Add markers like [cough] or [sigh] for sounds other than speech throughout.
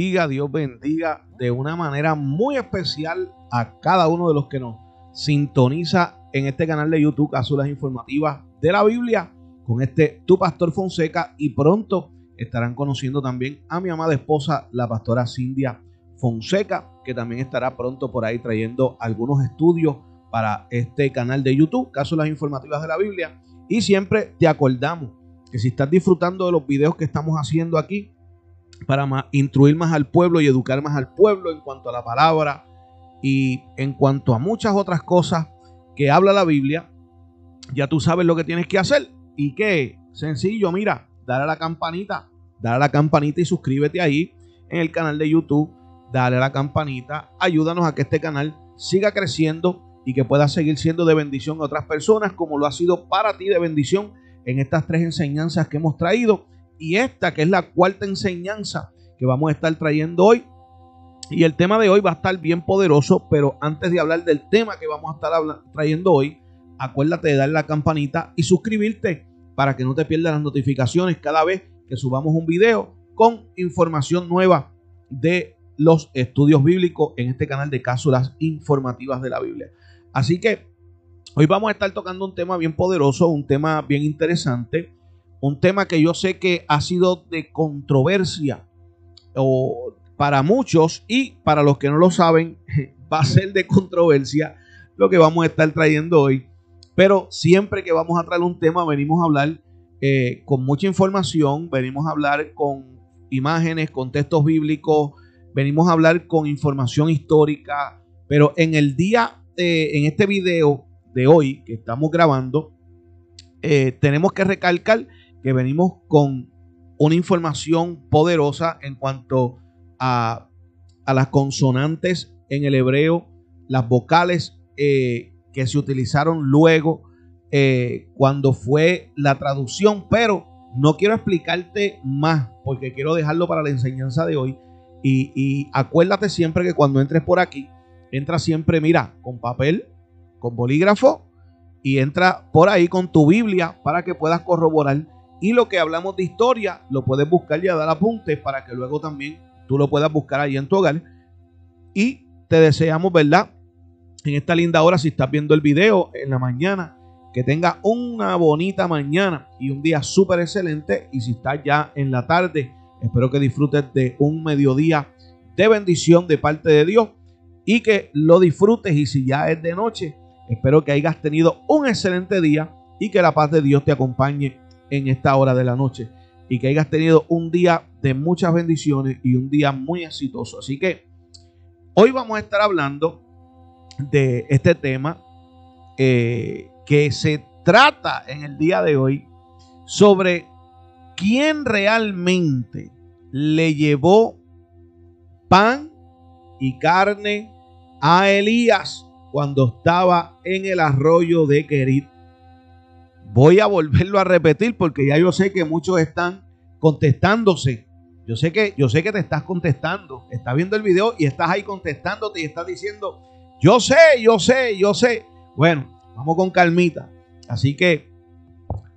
Bendiga, Dios bendiga de una manera muy especial a cada uno de los que nos sintoniza en este canal de YouTube, Cápsulas Informativas de la Biblia, con este Tu Pastor Fonseca y pronto estarán conociendo también a mi amada esposa, la pastora Cindia Fonseca, que también estará pronto por ahí trayendo algunos estudios para este canal de YouTube, Cápsulas Informativas de la Biblia. Y siempre te acordamos que si estás disfrutando de los videos que estamos haciendo aquí, para instruir más al pueblo y educar más al pueblo en cuanto a la palabra y en cuanto a muchas otras cosas que habla la Biblia, ya tú sabes lo que tienes que hacer. ¿Y qué? Sencillo, mira, dale a la campanita, dale a la campanita y suscríbete ahí en el canal de YouTube, dale a la campanita, ayúdanos a que este canal siga creciendo y que pueda seguir siendo de bendición a otras personas como lo ha sido para ti de bendición en estas tres enseñanzas que hemos traído y esta que es la cuarta enseñanza que vamos a estar trayendo hoy. Y el tema de hoy va a estar bien poderoso, pero antes de hablar del tema que vamos a estar trayendo hoy, acuérdate de darle la campanita y suscribirte para que no te pierdas las notificaciones cada vez que subamos un video con información nueva de los estudios bíblicos en este canal de cápsulas informativas de la Biblia. Así que hoy vamos a estar tocando un tema bien poderoso, un tema bien interesante un tema que yo sé que ha sido de controversia o para muchos y para los que no lo saben [laughs] va a ser de controversia lo que vamos a estar trayendo hoy. Pero siempre que vamos a traer un tema venimos a hablar eh, con mucha información, venimos a hablar con imágenes, con textos bíblicos, venimos a hablar con información histórica, pero en el día, en este video de hoy que estamos grabando, eh, tenemos que recalcar que venimos con una información poderosa en cuanto a, las consonantes en el hebreo, las vocales eh, que se utilizaron luego eh, cuando fue la traducción, pero no quiero explicarte más porque quiero dejarlo para la enseñanza de hoy. Y acuérdate siempre que cuando entres por aquí, entra siempre, mira, con papel, con bolígrafo y entra por ahí con tu Biblia para que puedas corroborar y lo que hablamos de historia, lo puedes buscar y dar apuntes para que luego también tú lo puedas buscar ahí en tu hogar. Y te deseamos, ¿verdad? En esta linda hora, si estás viendo el video en la mañana, que tenga una bonita mañana y un día súper excelente. Y si estás ya en la tarde, espero que disfrutes de un mediodía de bendición de parte de Dios y que lo disfrutes. Y si ya es de noche, espero que hayas tenido un excelente día y que la paz de Dios te acompañe en esta hora de la noche y que hayas tenido un día de muchas bendiciones y un día muy exitoso. Así que hoy vamos a estar hablando de este tema eh, que se trata en el día de hoy sobre quién realmente le llevó pan y carne a Elías cuando estaba en el arroyo de Kerit Voy a volverlo a repetir porque ya yo sé que muchos están contestándose. Yo sé que yo sé que te estás contestando. Estás viendo el video y estás ahí contestándote y estás diciendo, "Yo sé, yo sé, yo sé." Bueno, vamos con calmita. Así que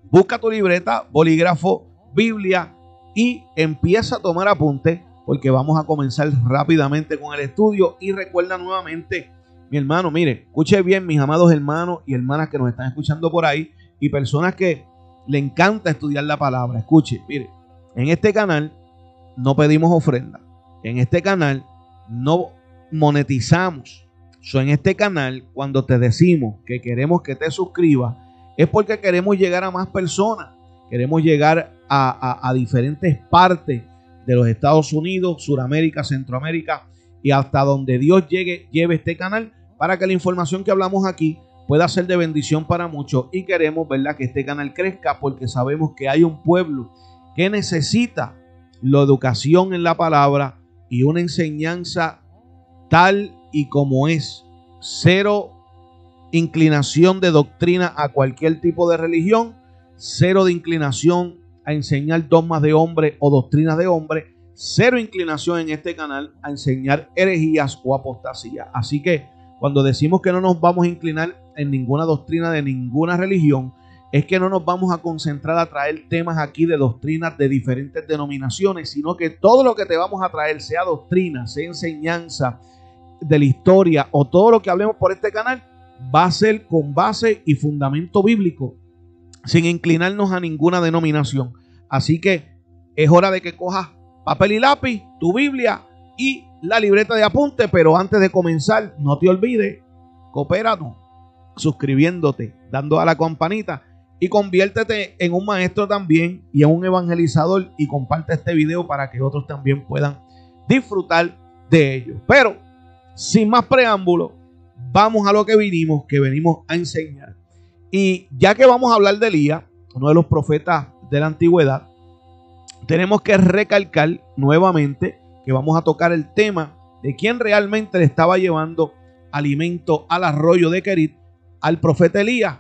busca tu libreta, bolígrafo, Biblia y empieza a tomar apunte porque vamos a comenzar rápidamente con el estudio y recuerda nuevamente, mi hermano, mire, escuche bien mis amados hermanos y hermanas que nos están escuchando por ahí y personas que le encanta estudiar la palabra. Escuche, mire, en este canal no pedimos ofrenda. En este canal no monetizamos. So, en este canal, cuando te decimos que queremos que te suscribas, es porque queremos llegar a más personas. Queremos llegar a, a diferentes partes de los Estados Unidos, Suramérica, Centroamérica y hasta donde Dios llegue, lleve este canal para que la información que hablamos aquí pueda ser de bendición para muchos y queremos, ¿verdad?, que este canal crezca porque sabemos que hay un pueblo que necesita la educación en la palabra y una enseñanza tal y como es. Cero inclinación de doctrina a cualquier tipo de religión, cero de inclinación a enseñar dogmas de hombre o doctrinas de hombre, cero inclinación en este canal a enseñar herejías o apostasía. Así que cuando decimos que no nos vamos a inclinar en ninguna doctrina de ninguna religión, es que no nos vamos a concentrar a traer temas aquí de doctrinas de diferentes denominaciones, sino que todo lo que te vamos a traer, sea doctrina, sea enseñanza de la historia o todo lo que hablemos por este canal, va a ser con base y fundamento bíblico, sin inclinarnos a ninguna denominación. Así que es hora de que cojas papel y lápiz, tu Biblia y la libreta de apunte, pero antes de comenzar, no te olvides, coopéranos, suscribiéndote, dando a la campanita y conviértete en un maestro también y en un evangelizador y comparte este video para que otros también puedan disfrutar de ello. Pero, sin más preámbulo, vamos a lo que vinimos, que venimos a enseñar. Y ya que vamos a hablar de Elías, uno de los profetas de la antigüedad, tenemos que recalcar nuevamente que vamos a tocar el tema de quién realmente le estaba llevando alimento al arroyo de Kerit al profeta Elías.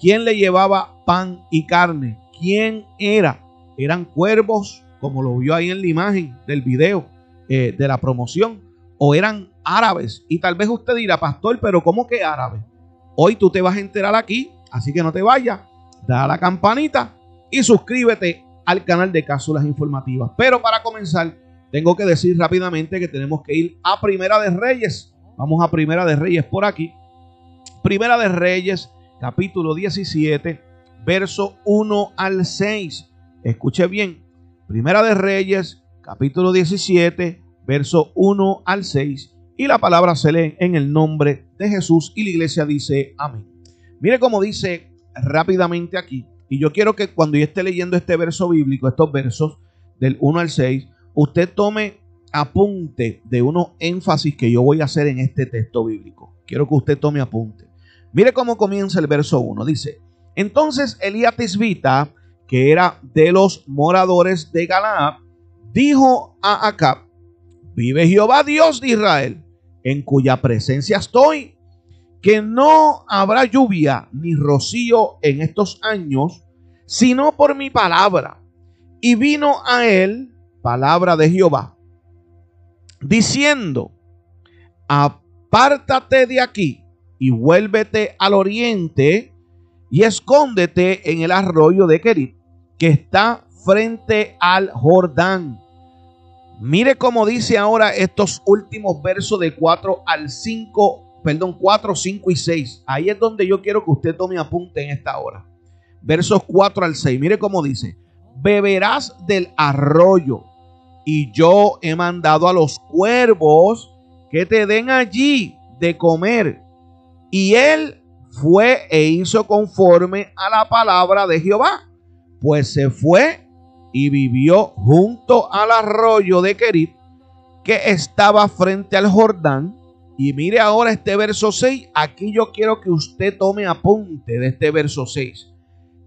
¿Quién le llevaba pan y carne? ¿Quién era? ¿Eran cuervos, como lo vio ahí en la imagen del video eh, de la promoción? ¿O eran árabes? Y tal vez usted dirá, pastor, pero ¿cómo que árabes? Hoy tú te vas a enterar aquí, así que no te vayas, da la campanita y suscríbete al canal de cápsulas informativas. Pero para comenzar, tengo que decir rápidamente que tenemos que ir a Primera de Reyes. Vamos a Primera de Reyes por aquí. Primera de Reyes, capítulo 17, verso 1 al 6. Escuche bien. Primera de Reyes, capítulo 17, verso 1 al 6. Y la palabra se lee en el nombre de Jesús y la iglesia dice amén. Mire cómo dice rápidamente aquí. Y yo quiero que cuando yo esté leyendo este verso bíblico, estos versos del 1 al 6, usted tome apunte de unos énfasis que yo voy a hacer en este texto bíblico. Quiero que usted tome apunte. Mire cómo comienza el verso 1. Dice, entonces Elías Tisbita, que era de los moradores de Galaad, dijo a Acab, vive Jehová Dios de Israel, en cuya presencia estoy, que no habrá lluvia ni rocío en estos años, sino por mi palabra. Y vino a él palabra de Jehová, diciendo, apártate de aquí y vuélvete al oriente y escóndete en el arroyo de Kerit, que está frente al Jordán. Mire cómo dice ahora estos últimos versos de 4 al 5 perdón, 4, 5 y 6. Ahí es donde yo quiero que usted tome apunte en esta hora. Versos 4 al 6. Mire cómo dice, beberás del arroyo y yo he mandado a los cuervos que te den allí de comer. Y él fue e hizo conforme a la palabra de Jehová. Pues se fue y vivió junto al arroyo de Kerit que estaba frente al Jordán y mire ahora este verso 6. Aquí yo quiero que usted tome apunte de este verso 6.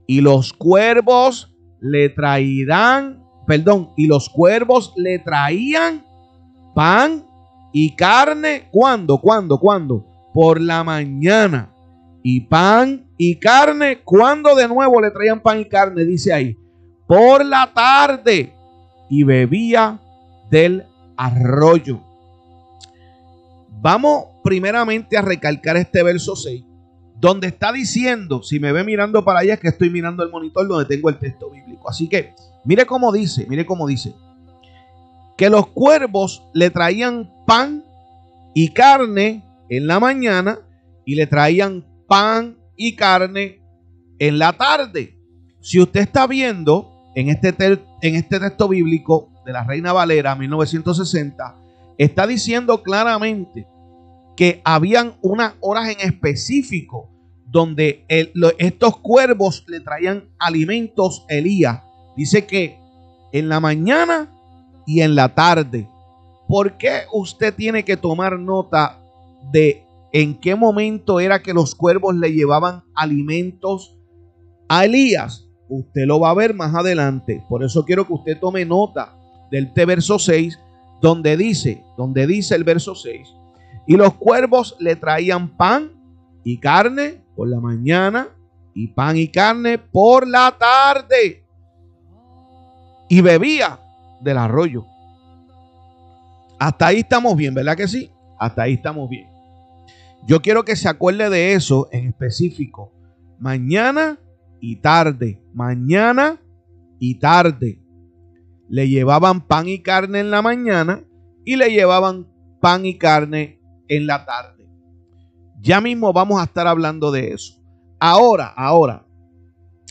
Y los cuervos le traerán, perdón, y los cuervos le traían pan y carne. ¿Cuándo? ¿Cuándo? ¿Cuándo? Por la mañana. Y pan y carne. ¿Cuándo de nuevo le traían pan y carne? Dice ahí. Por la tarde. Y bebía del arroyo. Vamos primeramente a recalcar este verso 6, donde está diciendo, si me ve mirando para allá, es que estoy mirando el monitor donde tengo el texto bíblico. Así que, mire cómo dice, mire cómo dice, que los cuervos le traían pan y carne en la mañana y le traían pan y carne en la tarde. Si usted está viendo en este, en este texto bíblico de la Reina Valera 1960, está diciendo claramente que habían unas horas en específico donde estos cuervos le traían alimentos a Elías. Dice que en la mañana y en la tarde. ¿Por qué usted tiene que tomar nota de en qué momento era que los cuervos le llevaban alimentos a Elías? Usted lo va a ver más adelante. Por eso quiero que usted tome nota del verso 6 donde dice, donde dice el verso 6, y los cuervos le traían pan y carne por la mañana y pan y carne por la tarde. Y bebía del arroyo. Hasta ahí estamos bien, ¿verdad que sí? Hasta ahí estamos bien. Yo quiero que se acuerde de eso en específico. Mañana y tarde, mañana y tarde. Le llevaban pan y carne en la mañana y le llevaban pan y carne en la tarde. Ya mismo vamos a estar hablando de eso. Ahora, ahora,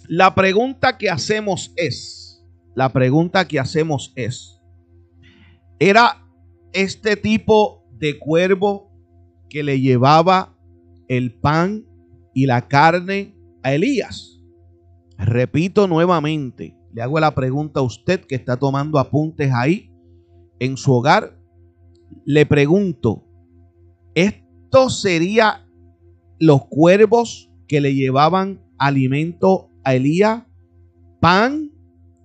la pregunta que hacemos es, la pregunta que hacemos es, ¿era este tipo de cuervo que le llevaba el pan y la carne a Elías? Repito nuevamente, le hago la pregunta a usted que está tomando apuntes ahí en su hogar. Le pregunto, ¿esto sería los cuervos que le llevaban alimento a Elías pan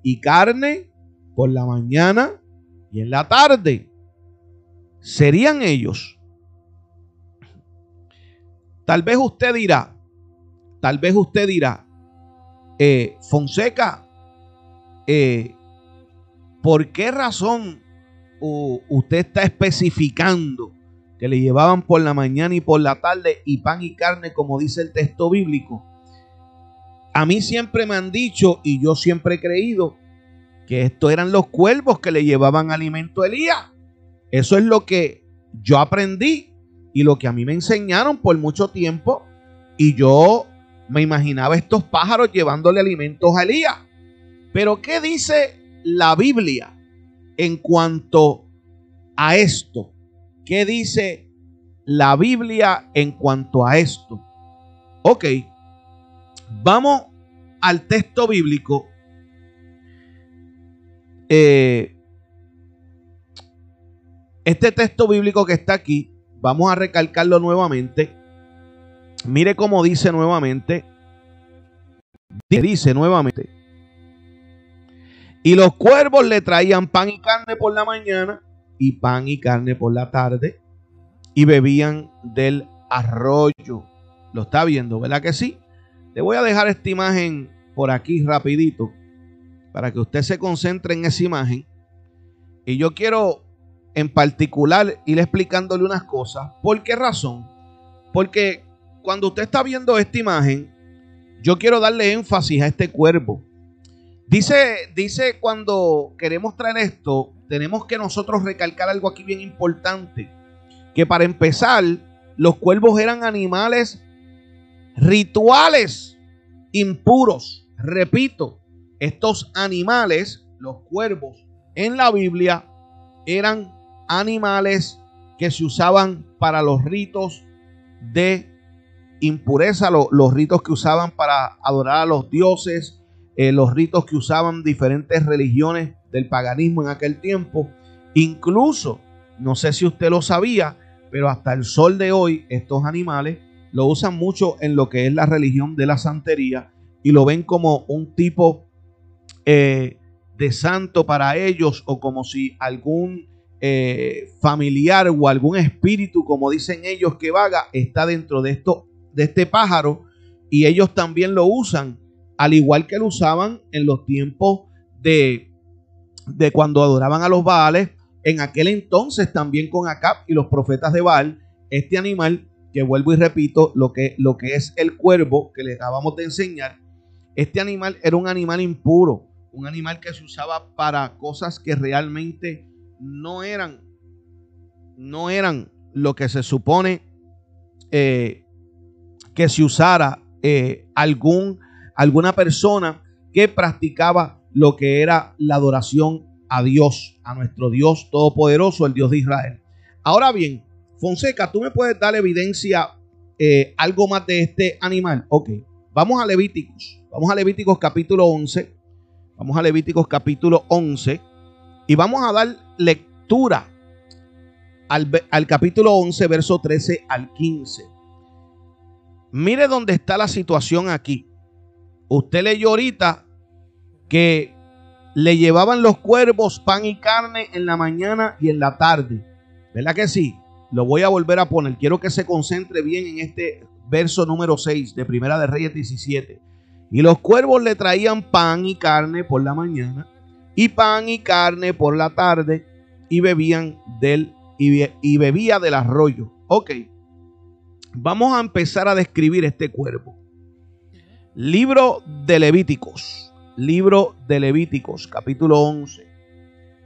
y carne por la mañana y en la tarde. Serían ellos. Tal vez usted dirá, tal vez usted dirá, eh, Fonseca, eh, ¿por qué razón usted está especificando que le llevaban por la mañana y por la tarde y pan y carne como dice el texto bíblico? A mí siempre me han dicho y yo siempre he creído que estos eran los cuervos que le llevaban alimento a Elías. Eso es lo que yo aprendí y lo que a mí me enseñaron por mucho tiempo. Y yo me imaginaba estos pájaros llevándole alimentos a Elías. Pero ¿qué dice la Biblia en cuanto a esto? ¿Qué dice la Biblia en cuanto a esto? Ok, Vamos al texto bíblico. Eh, este texto bíblico que está aquí, vamos a recalcarlo nuevamente. Mire cómo dice nuevamente. Dice nuevamente. Y los cuervos le traían pan y carne por la mañana y pan y carne por la tarde y bebían del arroyo. Lo está viendo, ¿verdad que sí? Le voy a dejar esta imagen por aquí rapidito para que usted se concentre en esa imagen. Y yo quiero en particular ir explicándole unas cosas. ¿Por qué razón? Porque cuando usted está viendo esta imagen, yo quiero darle énfasis a este cuervo. Dice, dice cuando queremos traer esto, tenemos que nosotros recalcar algo aquí bien importante. Que para empezar, los cuervos eran animales rituales impuros. Repito, estos animales, los cuervos, en la Biblia eran animales que se usaban para los ritos de impureza, los ritos que usaban para adorar a los dioses, eh, los ritos que usaban diferentes religiones del paganismo en aquel tiempo. Incluso, no sé si usted lo sabía, pero hasta el sol de hoy estos animales lo usan mucho en lo que es la religión de la santería y lo ven como un tipo eh, de santo para ellos o como si algún eh, familiar o algún espíritu, como dicen ellos, que vaga, está dentro de, esto, de este pájaro y ellos también lo usan, al igual que lo usaban en los tiempos de, de cuando adoraban a los Baales, en aquel entonces también con Acab y los profetas de Baal, este animal que vuelvo y repito, lo que, lo que es el cuervo que le acabamos de enseñar, este animal era un animal impuro, un animal que se usaba para cosas que realmente no eran, no eran lo que se supone eh, que se usara eh, algún, alguna persona que practicaba lo que era la adoración a Dios, a nuestro Dios Todopoderoso, el Dios de Israel. Ahora bien, Fonseca, ¿tú me puedes dar evidencia, eh, algo más de este animal? Ok, vamos a Levíticos. Vamos a Levíticos capítulo 11. Vamos a Levíticos capítulo 11. Y vamos a dar lectura al, al capítulo 11, verso 13 al 15. Mire dónde está la situación aquí. Usted leyó ahorita que le llevaban los cuervos pan y carne en la mañana y en la tarde. ¿Verdad que sí? Lo voy a volver a poner. Quiero que se concentre bien en este verso número 6 de Primera de Reyes 17. Y los cuervos le traían pan y carne por la mañana y pan y carne por la tarde y bebían del y, bebía del arroyo. Ok. Vamos a empezar a describir este cuervo. Libro de Levíticos. Libro de Levíticos, capítulo 11,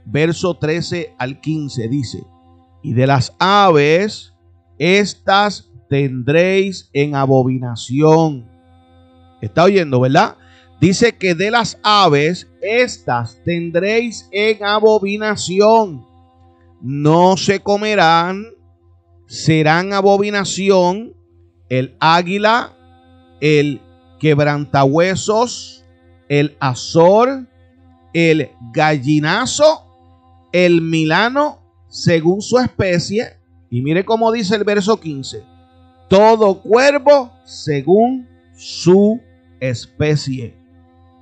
verso 13 al 15 dice, y de las aves, estas tendréis en abominación. ¿Está oyendo, verdad? Dice que de las aves, estas tendréis en abominación. No se comerán, serán abominación el águila, el quebrantahuesos, el azor, el gallinazo, el milano, según su especie. Y mire cómo dice el verso 15. Todo cuervo según su especie.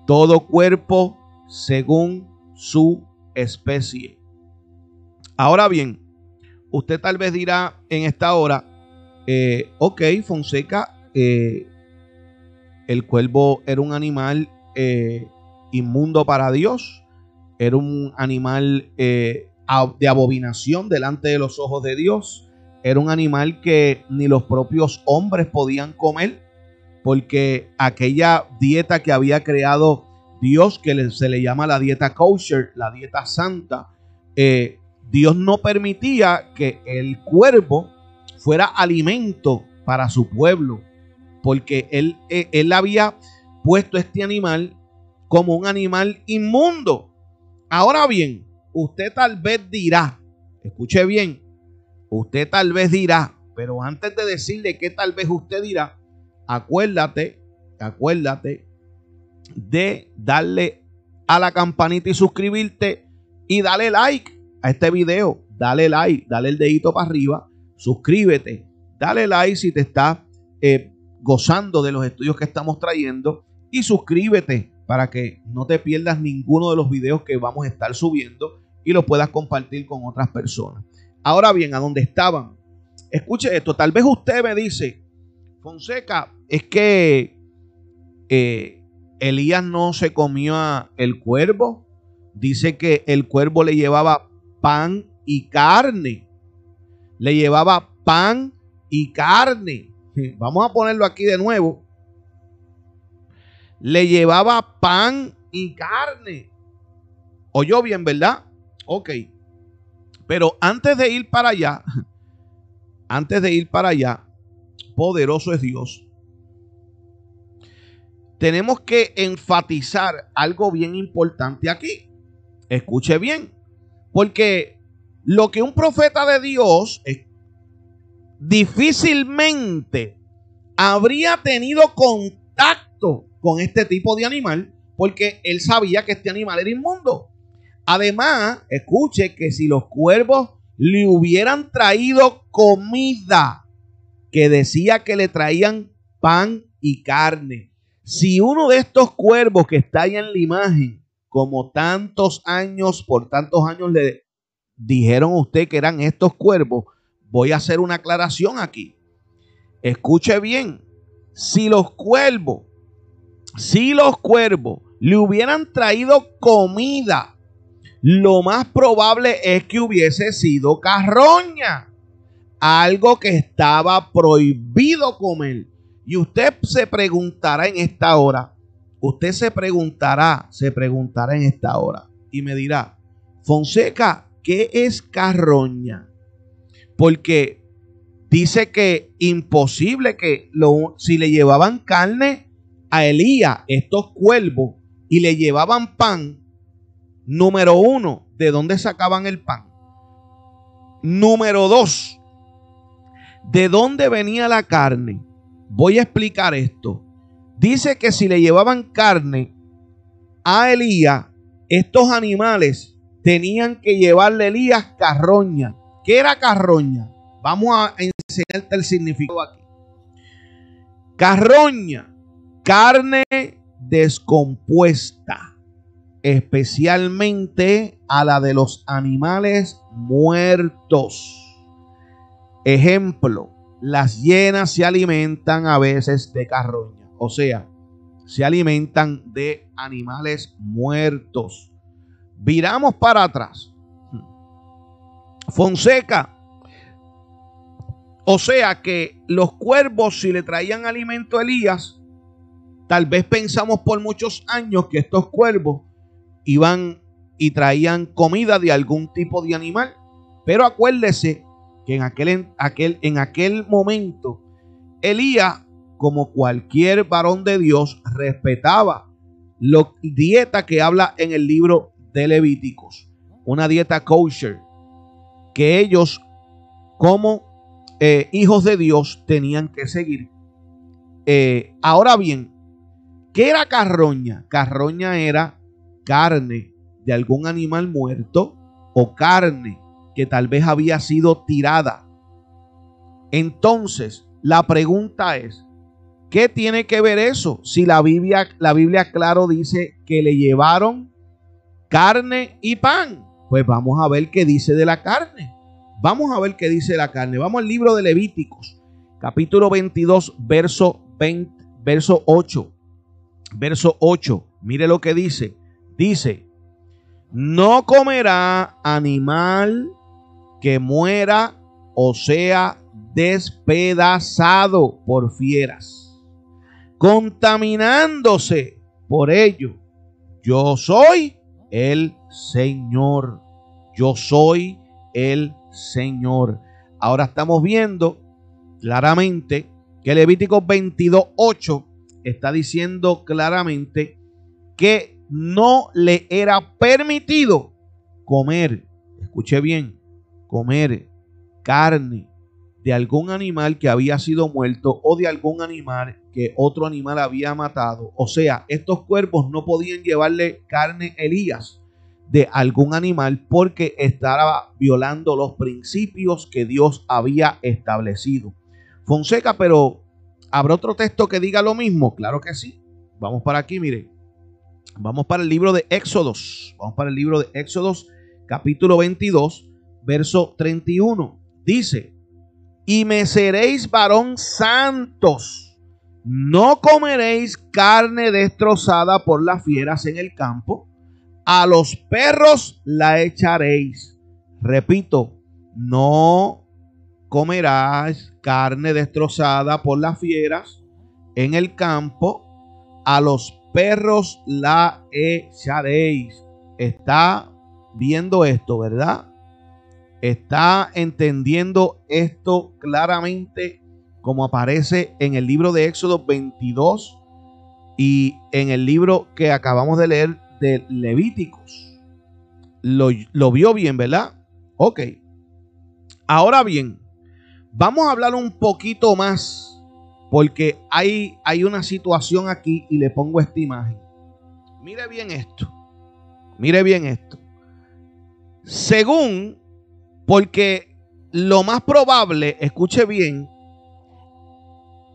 Todo cuerpo según su especie. Ahora bien, usted tal vez dirá en esta hora, eh, ok, Fonseca, eh, el cuervo era un animal eh, inmundo para Dios, era un animal de abominación delante de los ojos de Dios, era un animal que ni los propios hombres podían comer, porque aquella dieta que había creado Dios, que se le llama la dieta kosher, la dieta santa, Dios no permitía que el cuervo fuera alimento para su pueblo, porque él, eh, él había puesto este animal como un animal inmundo. Ahora bien, usted tal vez dirá, escuche bien, usted tal vez dirá, pero antes de decirle que tal vez usted dirá, acuérdate, acuérdate de darle a la campanita y suscribirte y dale like a este video, dale like, dale el dedito para arriba suscríbete, dale like si te estás eh, gozando de los estudios que estamos trayendo y suscríbete para que no te pierdas ninguno de los videos que vamos a estar subiendo y los puedas compartir con otras personas. Ahora bien, ¿a dónde estaban? Escuche esto, tal vez usted me dice, Fonseca, es que eh, Elías no se comió el cuervo. Dice que el cuervo le llevaba pan y carne le llevaba pan y carne. [laughs] Vamos a ponerlo aquí de nuevo. Le llevaba pan y carne. Oyó bien, ¿verdad? Ok. Pero antes de ir para allá, [laughs] antes de ir para allá, poderoso es Dios. Tenemos que enfatizar algo bien importante aquí. Escuche bien. Porque lo que un profeta de Dios difícilmente habría tenido contacto con este tipo de animal porque él sabía que este animal era inmundo. Además, escuche que si los cuervos le hubieran traído comida, que decía que le traían pan y carne, si uno de estos cuervos que está ahí en la imagen, como tantos años, por tantos años le dijeron usted que eran estos cuervos, voy a hacer una aclaración aquí. Escuche bien, si los cuervos, si los cuervos le hubieran traído comida, lo más probable es que hubiese sido carroña, algo que estaba prohibido comer. Y usted se preguntará en esta hora, usted se preguntará, se preguntará en esta hora y me dirá, Fonseca, ¿Qué es carroña? Porque dice que imposible que si le llevaban carne a Elías, estos cuervos, y le llevaban pan, número uno, ¿de dónde sacaban el pan? Número dos, ¿de dónde venía la carne? Voy a explicar esto. Dice que si le llevaban carne a Elías, estos animales tenían que llevarle Elías carroña. ¿Qué era carroña? Vamos a enseñarte el significado aquí. Carroña, carne descompuesta, especialmente a la de los animales muertos. Ejemplo, las hienas se alimentan a veces de carroña, o sea, se alimentan de animales muertos viramos para atrás. Fonseca. O sea que los cuervos, si le traían alimento a Elías, Tal vez pensamos por muchos años que estos cuervos iban y traían comida de algún tipo de animal. Pero acuérdese que en aquel, en aquel, en aquel momento Elías, como cualquier varón de Dios, respetaba la dieta que habla en el libro de Levíticos. Una dieta kosher que ellos como eh, hijos de Dios tenían que seguir. Eh, ahora bien, ¿qué era carroña? Carroña era carne de algún animal muerto o carne que tal vez había sido tirada. Entonces, la pregunta es, ¿qué tiene que ver eso? Si la Biblia, la Biblia claro dice que le llevaron carne y pan. Pues vamos a ver qué dice de la carne. Vamos a ver qué dice la carne. Vamos al libro de Levíticos, capítulo 22, verso, 20, verso 8. Verso 8. Mire lo que dice. Dice, no comerá animal que muera o sea despedazado por fieras, contaminándose por ello. Yo soy el Señor. Yo soy el Señor. Ahora estamos viendo claramente que Levítico 22.8 está diciendo claramente que no le era permitido comer, escuche bien, comer carne de algún animal que había sido muerto o de algún animal que otro animal había matado. O sea, estos cuerpos no podían llevarle carne Elías de algún animal porque estaba violando los principios que Dios había establecido. Fonseca, pero ¿habrá otro texto que diga lo mismo? Claro que sí. Vamos para aquí, mire. Vamos para el libro de Éxodos. Vamos para el libro de Éxodos, capítulo 22, verso 31. Dice, y me seréis varón santos. No comeréis carne destrozada por las fieras en el campo a los perros la echaréis. Repito, no comerás carne destrozada por las fieras en el campo, a los perros la echaréis. Está viendo esto, ¿verdad? Está entendiendo esto claramente como aparece en el libro de Éxodo 22 y en el libro que acabamos de leer de Levíticos. Lo, vio bien, ¿verdad? Ok. Ahora bien, vamos a hablar un poquito más porque hay, hay una situación aquí y le pongo esta imagen. Mire bien esto. Mire bien esto. Según, porque lo más probable, escuche bien,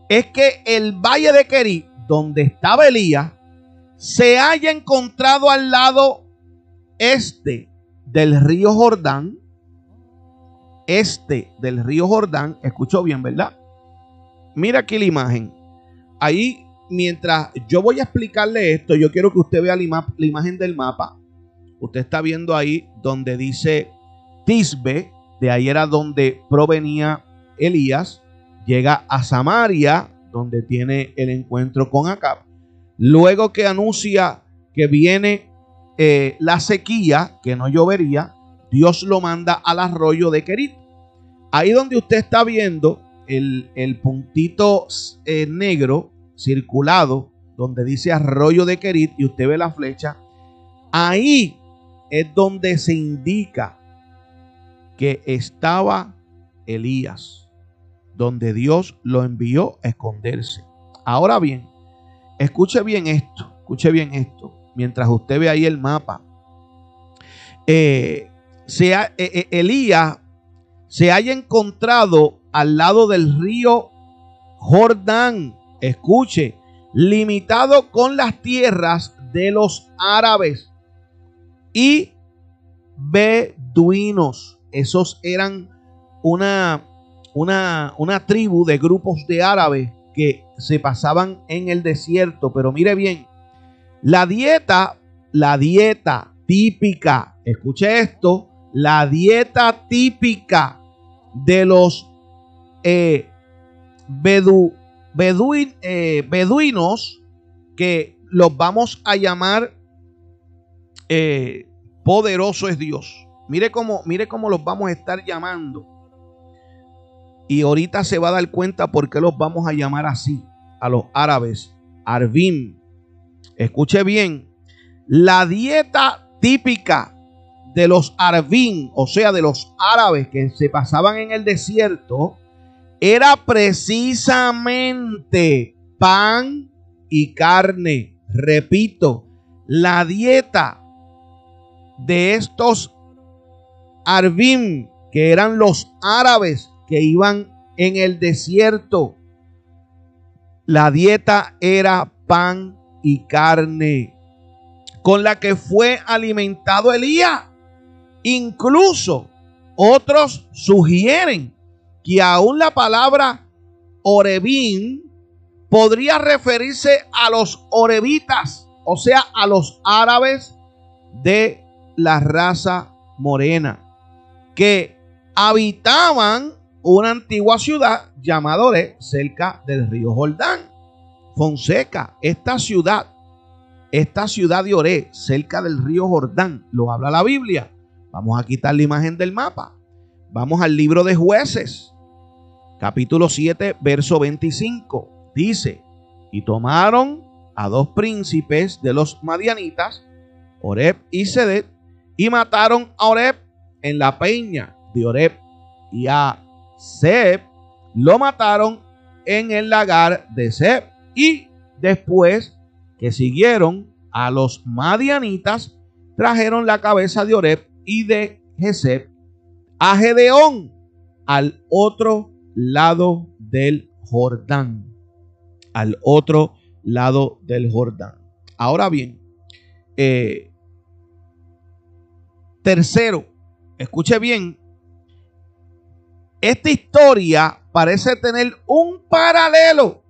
es que el valle de Querí, donde estaba Elías, se haya encontrado al lado este del río Jordán, este del río Jordán, escuchó bien, ¿verdad? Mira aquí la imagen. Ahí, mientras yo voy a explicarle esto, yo quiero que usted vea la, imagen del mapa. Usted está viendo ahí donde dice Tisbe, de ahí era donde provenía Elías, llega a Samaria, donde tiene el encuentro con Acab. Luego que anuncia que viene eh, la sequía, que no llovería, Dios lo manda al arroyo de Kerit. Ahí donde usted está viendo el, puntito eh, negro circulado, donde dice arroyo de Kerit, y usted ve la flecha, ahí es donde se indica que estaba Elías, donde Dios lo envió a esconderse. Ahora bien, Escuche bien esto, escuche bien esto, mientras usted ve ahí el mapa. Eh, eh, eh, Elías se haya encontrado al lado del río Jordán, escuche, limitado con las tierras de los árabes y beduinos. Esos eran una, una, una tribu de grupos de árabes que se pasaban en el desierto. Pero mire bien, la dieta, la dieta típica, escuche esto, la dieta típica de los eh, eh, beduinos que los vamos a llamar eh, poderoso es Dios. Mire cómo, mire cómo los vamos a estar llamando. Y ahorita se va a dar cuenta por qué los vamos a llamar así a los árabes. Arvim. Escuche bien. La dieta típica de los Arvim, o sea, de los árabes que se pasaban en el desierto, era precisamente pan y carne. Repito, la dieta de estos Arvim, que eran los árabes que iban en el desierto, la dieta era pan y carne, con la que fue alimentado Elías. Incluso otros sugieren que aún la palabra Orebín podría referirse a los orevitas, o sea, a los árabes de la raza morena, que habitaban una antigua ciudad llamada Oreb, cerca del río Jordán. Fonseca, esta ciudad, esta ciudad de Oreb, cerca del río Jordán, lo habla la Biblia. Vamos a quitar la imagen del mapa. Vamos al libro de jueces, capítulo 7, verso 25. Dice, y tomaron a dos príncipes de los madianitas, Oreb y Sedet, y mataron a Oreb en la peña de Oreb y a Seb lo mataron en el lagar de Seb. Y después que siguieron a los madianitas, trajeron la cabeza de Oreb y de Geseb a Gedeón al otro lado del Jordán. Al otro lado del Jordán. Ahora bien, eh, tercero, escuche bien, esta historia parece tener un paralelo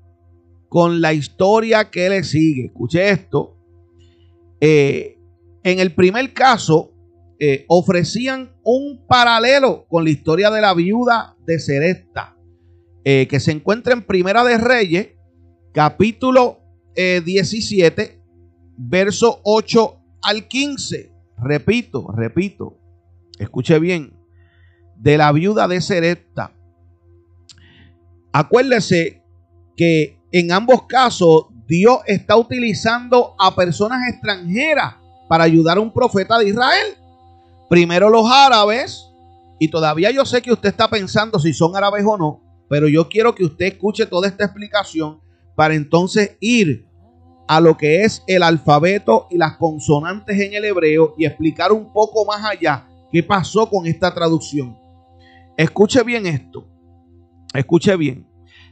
con la historia que le sigue. Escuche esto. Eh, en el primer caso, eh, ofrecían un paralelo con la historia de la viuda de Seresta, eh, que se encuentra en Primera de Reyes, capítulo 17, verso 8 al 15. Repito, repito, escuche bien de la viuda de Serepta. Acuérdese que en ambos casos Dios está utilizando a personas extranjeras para ayudar a un profeta de Israel. Primero los árabes, y todavía yo sé que usted está pensando si son árabes o no, pero yo quiero que usted escuche toda esta explicación para entonces ir a lo que es el alfabeto y las consonantes en el hebreo y explicar un poco más allá qué pasó con esta traducción. Escuche bien esto. Escuche bien.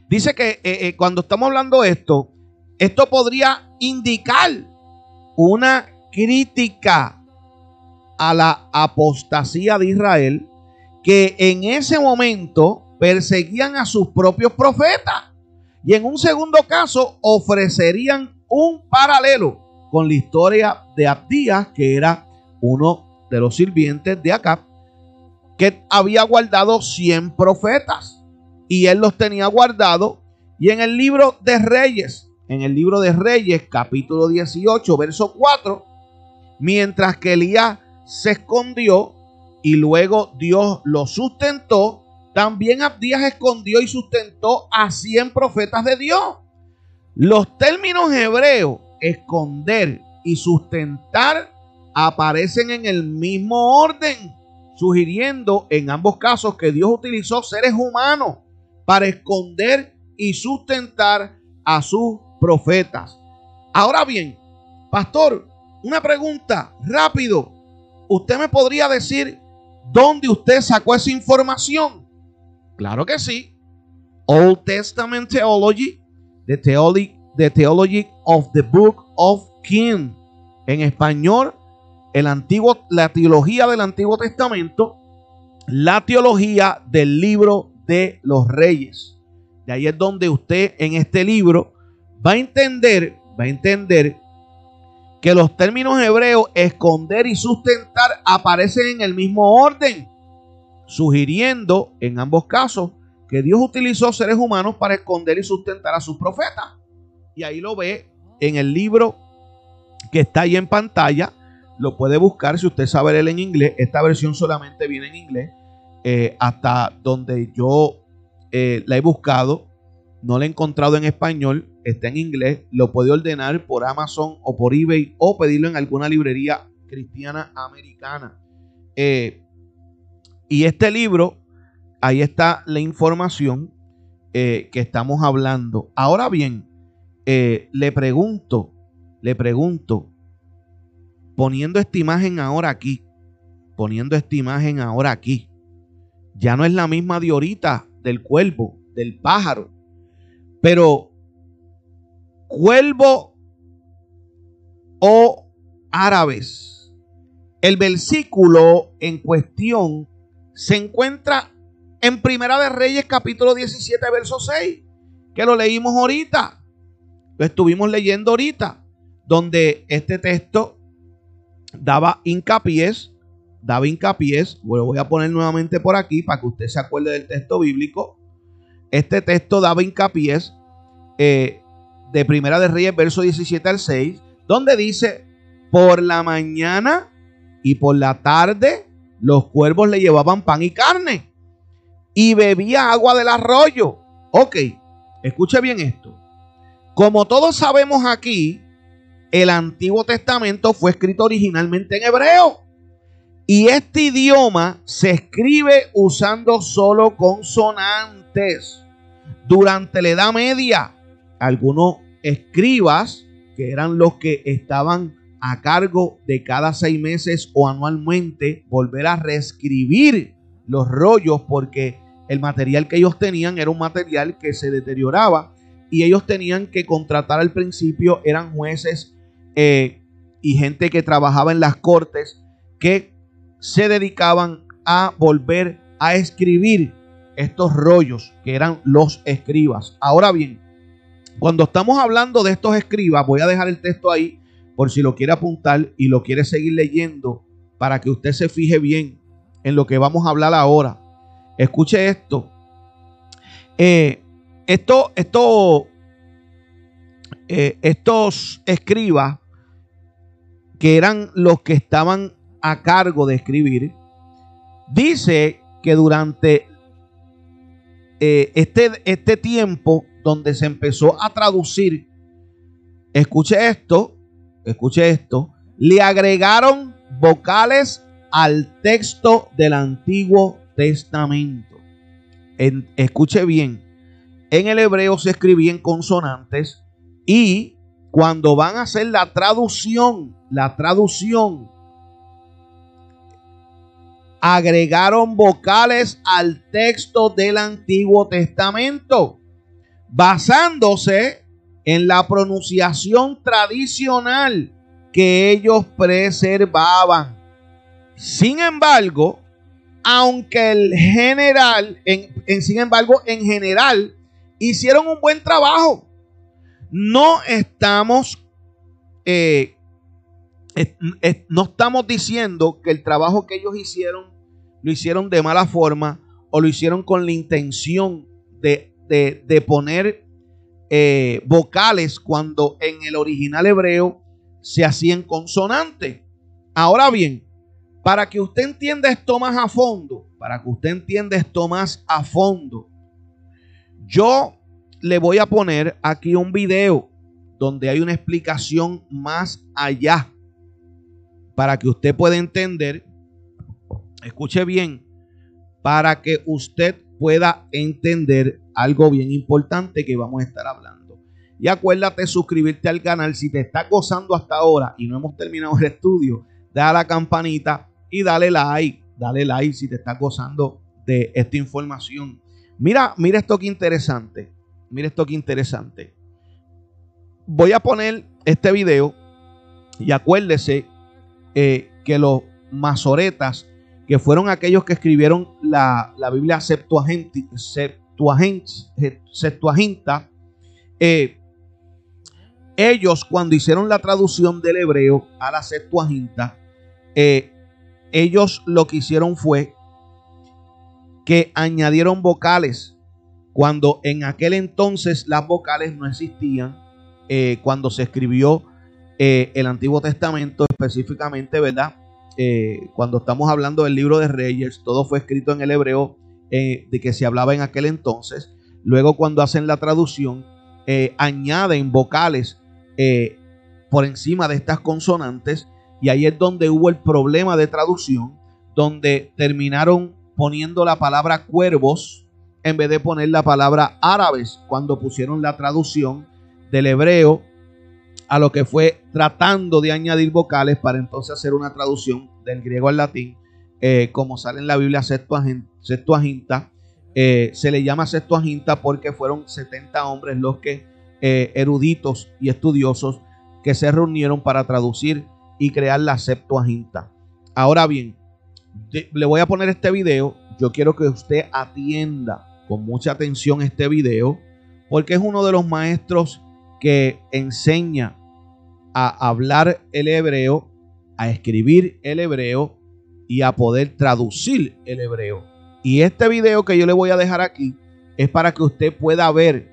Dice que eh, eh, cuando estamos hablando esto, esto podría indicar una crítica a la apostasía de Israel que en ese momento perseguían a sus propios profetas. Y en un segundo caso ofrecerían un paralelo con la historia de Abdías, que era uno de los sirvientes de Acab, que había guardado 100 profetas y él los tenía guardados. Y en el libro de Reyes, en el libro de Reyes, capítulo 18, verso 4, mientras que Elías se escondió y luego Dios lo sustentó, también Abdías escondió y sustentó a 100 profetas de Dios. Los términos hebreos, esconder y sustentar, aparecen en el mismo orden sugiriendo en ambos casos que Dios utilizó seres humanos para esconder y sustentar a sus profetas. Ahora bien, pastor, una pregunta rápido. ¿Usted me podría decir dónde usted sacó esa información? Claro que sí. Old Testament Theology, the Theology, the Theology of the Book of King. En español, el antiguo, la teología del Antiguo Testamento, la teología del libro de los reyes. De ahí es donde usted en este libro va a entender, va a entender que los términos hebreos esconder y sustentar aparecen en el mismo orden, sugiriendo en ambos casos que Dios utilizó seres humanos para esconder y sustentar a sus profetas. Y ahí lo ve en el libro que está ahí en pantalla. Lo puede buscar si usted sabe leer en inglés. Esta versión solamente viene en inglés. Eh, hasta donde yo eh, la he buscado. No la he encontrado en español. Está en inglés. Lo puede ordenar por Amazon o por eBay o pedirlo en alguna librería cristiana americana. Eh, y este libro, ahí está la información que estamos hablando. Ahora bien, le pregunto, le pregunto, poniendo esta imagen ahora aquí, poniendo esta imagen ahora aquí, ya no es la misma de ahorita, del cuervo, del pájaro. Pero cuervo o árabes. El versículo en cuestión se encuentra en Primera de Reyes capítulo 17 verso 6, que lo leímos ahorita. Lo estuvimos leyendo ahorita, donde este texto daba hincapié daba hincapié, lo voy a poner nuevamente por aquí para que usted se acuerde del texto bíblico. Este texto daba hincapié eh, de Primera de Reyes, verso 17 al 6, donde dice, por la mañana y por la tarde los cuervos le llevaban pan y carne y bebía agua del arroyo. Ok, escuche bien esto. Como todos sabemos aquí, el Antiguo Testamento fue escrito originalmente en hebreo. Y este idioma se escribe usando solo consonantes. Durante la Edad Media, algunos escribas, que eran los que estaban a cargo de cada seis meses o anualmente, volver a reescribir los rollos porque el material que ellos tenían era un material que se deterioraba y ellos tenían que contratar al principio, eran jueces eh, y gente que trabajaba en las cortes que se dedicaban a volver a escribir estos rollos que eran los escribas. Ahora bien, cuando estamos hablando de estos escribas, voy a dejar el texto ahí por si lo quiere apuntar y lo quiere seguir leyendo para que usted se fije bien en lo que vamos a hablar ahora. Escuche esto. Eh, eh, estos escribas que eran los que estaban a cargo de escribir, dice que durante eh, este, este tiempo donde se empezó a traducir, escuche esto, escuche esto, le agregaron vocales al texto del Antiguo Testamento. escuche bien, en el hebreo se escribían consonantes y cuando van a hacer la traducción, la traducción agregaron vocales al texto del Antiguo Testamento, basándose en la pronunciación tradicional que ellos preservaban. Sin embargo, aunque el general, en, sin embargo, en general, hicieron un buen trabajo. No estamos eh, no estamos diciendo que el trabajo que ellos hicieron lo hicieron de mala forma o lo hicieron con la intención de, poner eh, vocales cuando en el original hebreo se hacían consonantes. Ahora bien, para que usted entienda esto más a fondo, para que usted entienda esto más a fondo, yo le voy a poner aquí un video donde hay una explicación más allá para que usted pueda entender, escuche bien, para que usted pueda entender algo bien importante que vamos a estar hablando. Y acuérdate suscribirte al canal si te está gozando hasta ahora y no hemos terminado el estudio, da la campanita y dale like, dale like si te está gozando de esta información. Mira, mira esto que interesante. Mira esto que interesante. Voy a poner este video y acuérdese eh, que los masoretas, que fueron aquellos que escribieron la, Biblia Septuaginta, eh, ellos cuando hicieron la traducción del hebreo a la Septuaginta, eh, ellos lo que hicieron fue que añadieron vocales cuando en aquel entonces las vocales no existían eh, cuando se escribió el Antiguo Testamento, específicamente, ¿verdad? Eh, cuando estamos hablando del libro de Reyes, todo fue escrito en el hebreo de que se hablaba en aquel entonces. Luego, cuando hacen la traducción, añaden vocales por encima de estas consonantes, y ahí es donde hubo el problema de traducción, donde terminaron poniendo la palabra cuervos en vez de poner la palabra árabes cuando pusieron la traducción del hebreo a lo que fue tratando de añadir vocales para entonces hacer una traducción del griego al latín, eh, como sale en la Biblia Septuaginta. Eh, se le llama Septuaginta porque fueron 70 hombres los que eh, eruditos y estudiosos que se reunieron para traducir y crear la Septuaginta. Ahora bien, le voy a poner este video. Yo quiero que usted atienda con mucha atención este video porque es uno de los maestros que enseña a hablar el hebreo, a escribir el hebreo y a poder traducir el hebreo. Y este video que yo le voy a dejar aquí es para que usted pueda ver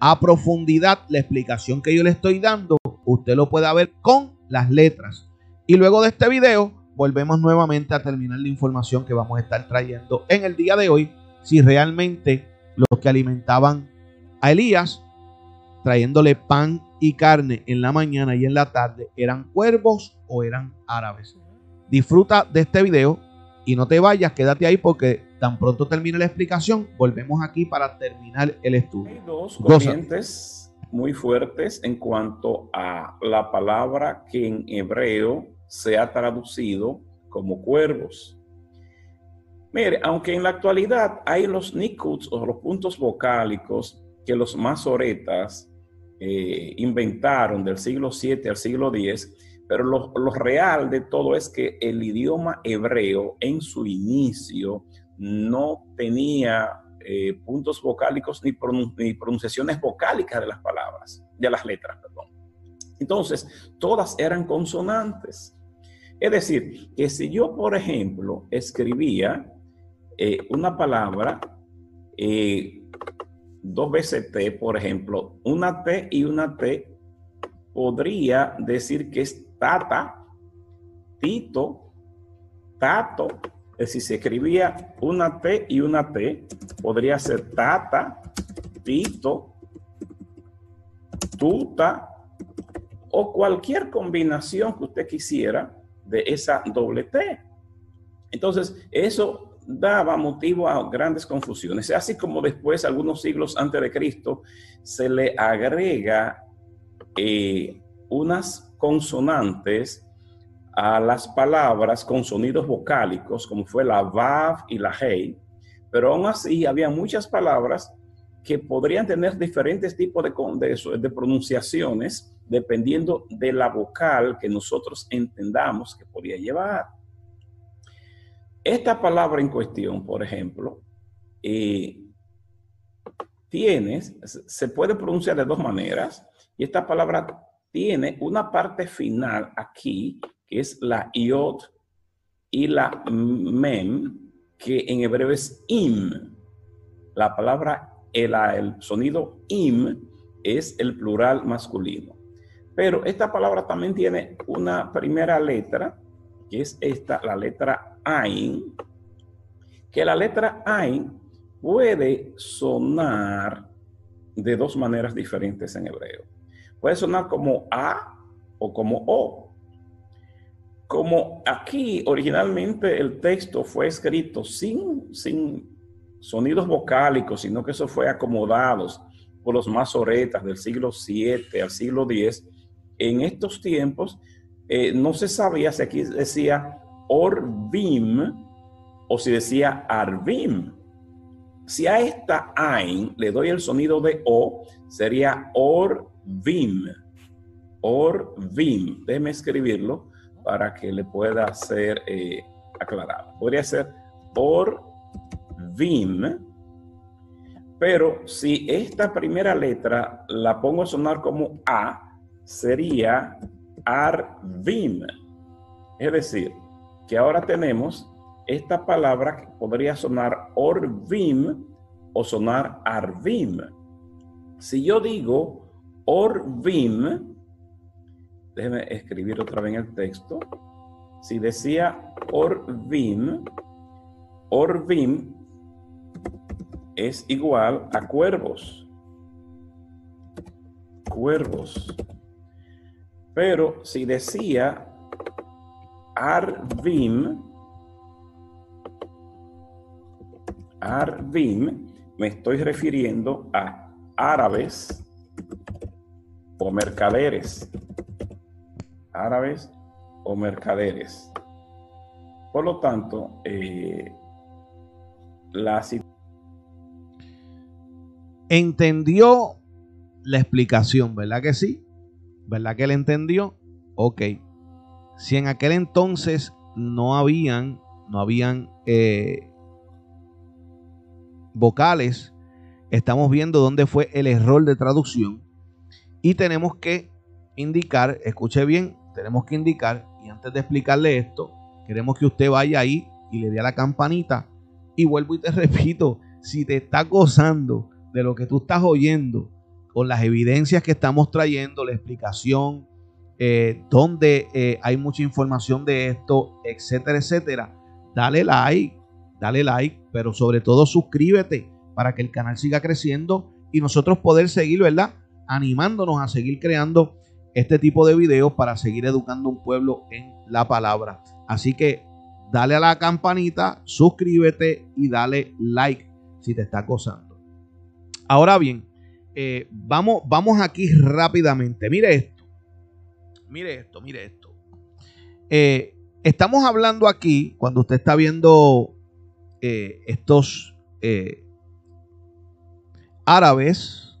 a profundidad la explicación que yo le estoy dando. Usted lo pueda ver con las letras. Y luego de este video volvemos nuevamente a terminar la información que vamos a estar trayendo en el día de hoy. Si realmente los que alimentaban a Elías trayéndole pan y carne en la mañana y en la tarde, ¿eran cuervos o eran árabes? Disfruta de este video y no te vayas, quédate ahí porque tan pronto termine la explicación, volvemos aquí para terminar el estudio. Hay dos corrientes muy fuertes en cuanto a la palabra que en hebreo se ha traducido como cuervos. Mire, aunque en la actualidad hay los nikuts o los puntos vocálicos que los masoretas eh, inventaron del siglo 7 al siglo X, pero lo, real de todo es que el idioma hebreo en su inicio no tenía eh, puntos vocálicos ni, ni, pronunciaciones vocálicas de las palabras, de las letras, perdón. Entonces, todas eran consonantes. Es decir, que si yo, por ejemplo, escribía eh, una palabra, dos veces T, por ejemplo, una T y una T, podría decir que es tata, tito, tato. Es decir, se escribía una T y una T, podría ser tata, tito, tuta, o cualquier combinación que usted quisiera de esa doble T. Entonces, eso daba motivo a grandes confusiones. Así como después, algunos siglos antes de Cristo, se le agrega eh, unas consonantes a las palabras con sonidos vocálicos, como fue la vav y la hey, pero aún así había muchas palabras que podrían tener diferentes tipos de, de pronunciaciones dependiendo de la vocal que nosotros entendamos que podía llevar. Esta palabra en cuestión, por ejemplo, eh, se puede pronunciar de dos maneras, y esta palabra tiene una parte final aquí, que es la iod y la mem, que en hebreo es im. La palabra, el sonido im es el plural masculino. Pero esta palabra también tiene una primera letra, que es esta, la letra Ain, que la letra Ain puede sonar de dos maneras diferentes en hebreo. Puede sonar como A o como O. Como aquí originalmente el texto fue escrito sin, sin sonidos vocálicos, sino que eso fue acomodado por los masoretas del siglo 7 al siglo 10, en estos tiempos eh, no se sabía si aquí decía Orvim o si decía Arvim. Si a esta Ain le doy el sonido de O, sería Orvim. Orvim. Déjeme escribirlo para que le pueda ser eh, aclarado. Podría ser Orvim. Pero si esta primera letra la pongo a sonar como A, sería Arvim. Es decir, que ahora tenemos esta palabra que podría sonar Orvim o sonar Arvim. Si yo digo Orvim, déjeme escribir otra vez el texto. Si decía Orvim, Orvim es igual a cuervos. Cuervos. Pero si decía Arvim, Arvim, me estoy refiriendo a árabes o mercaderes. Árabes o mercaderes. Por lo tanto, eh, la entendió la explicación, ¿verdad que sí? ¿Verdad que él entendió? Ok. Si en aquel entonces no habían, no habían eh, vocales, estamos viendo dónde fue el error de traducción y tenemos que indicar, escuche bien, tenemos que indicar, y antes de explicarle esto, queremos que usted vaya ahí y le dé a la campanita. Y vuelvo y te [laughs] repito, si te está gozando de lo que tú estás oyendo, con las evidencias que estamos trayendo, la explicación, eh, donde eh, hay mucha información de esto, etcétera, etcétera, dale like, dale like, pero sobre todo suscríbete para que el canal siga creciendo y nosotros poder seguir, ¿verdad? Animándonos a seguir creando este tipo de videos para seguir educando un pueblo en la palabra. Así que dale a la campanita, suscríbete y dale like si te está acosando. Ahora bien, eh, vamos, vamos aquí rápidamente. Mire esto. Mire esto, mire esto. Eh, estamos hablando aquí, cuando usted está viendo eh, estos árabes,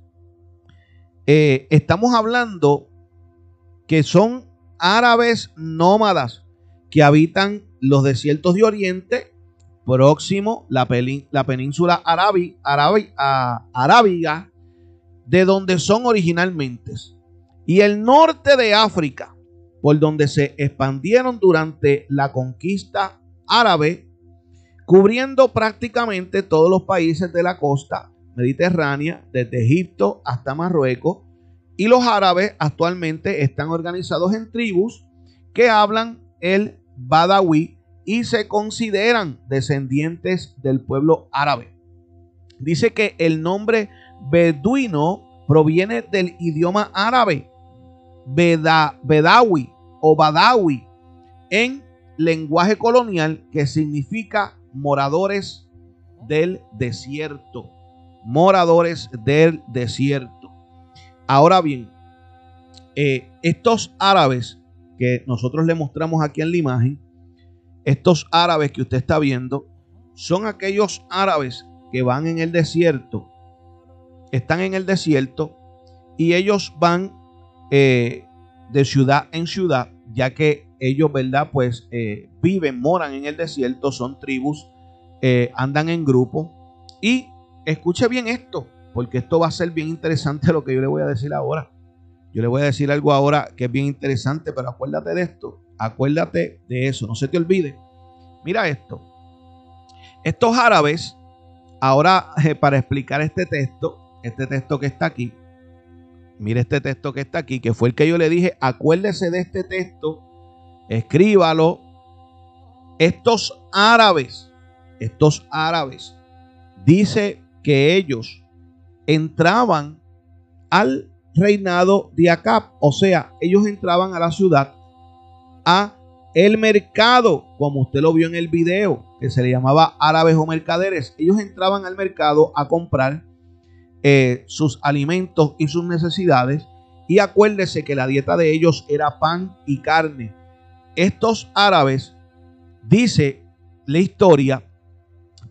estamos hablando que son árabes nómadas que habitan los desiertos de Oriente, próximo la, la península arábiga, de donde son originalmente, y el norte de África, por donde se expandieron durante la conquista árabe, cubriendo prácticamente todos los países de la costa mediterránea, desde Egipto hasta Marruecos, y los árabes actualmente están organizados en tribus que hablan el badawi y se consideran descendientes del pueblo árabe. Dice que el nombre beduino proviene del idioma árabe bedawi o badawi en lenguaje colonial que significa moradores del desierto. Moradores del desierto. Ahora bien, eh, estos árabes que nosotros le mostramos aquí en la imagen, estos árabes que usted está viendo, son aquellos árabes que van en el desierto están en el desierto y ellos van eh, de ciudad en ciudad, ya que ellos, ¿verdad? Pues eh, viven, moran en el desierto, son tribus, eh, andan en grupo. Y escuche bien esto, porque esto va a ser bien interesante lo que yo le voy a decir ahora. Yo le voy a decir algo ahora que es bien interesante, pero acuérdate de esto, acuérdate de eso, no se te olvide. Mira esto. Estos árabes, ahora [laughs] para explicar este texto, este texto que está aquí. Mire este texto que está aquí, que fue el que yo le dije, acuérdese de este texto, escríbalo. Estos árabes, estos árabes, dice que ellos entraban al reinado de Acab, o sea, ellos entraban a la ciudad, a el mercado, como usted lo vio en el video, que se le llamaba árabes o mercaderes. Ellos entraban al mercado a comprar eh, sus alimentos y sus necesidades. Y acuérdese que la dieta de ellos era pan y carne. Estos árabes, dice la historia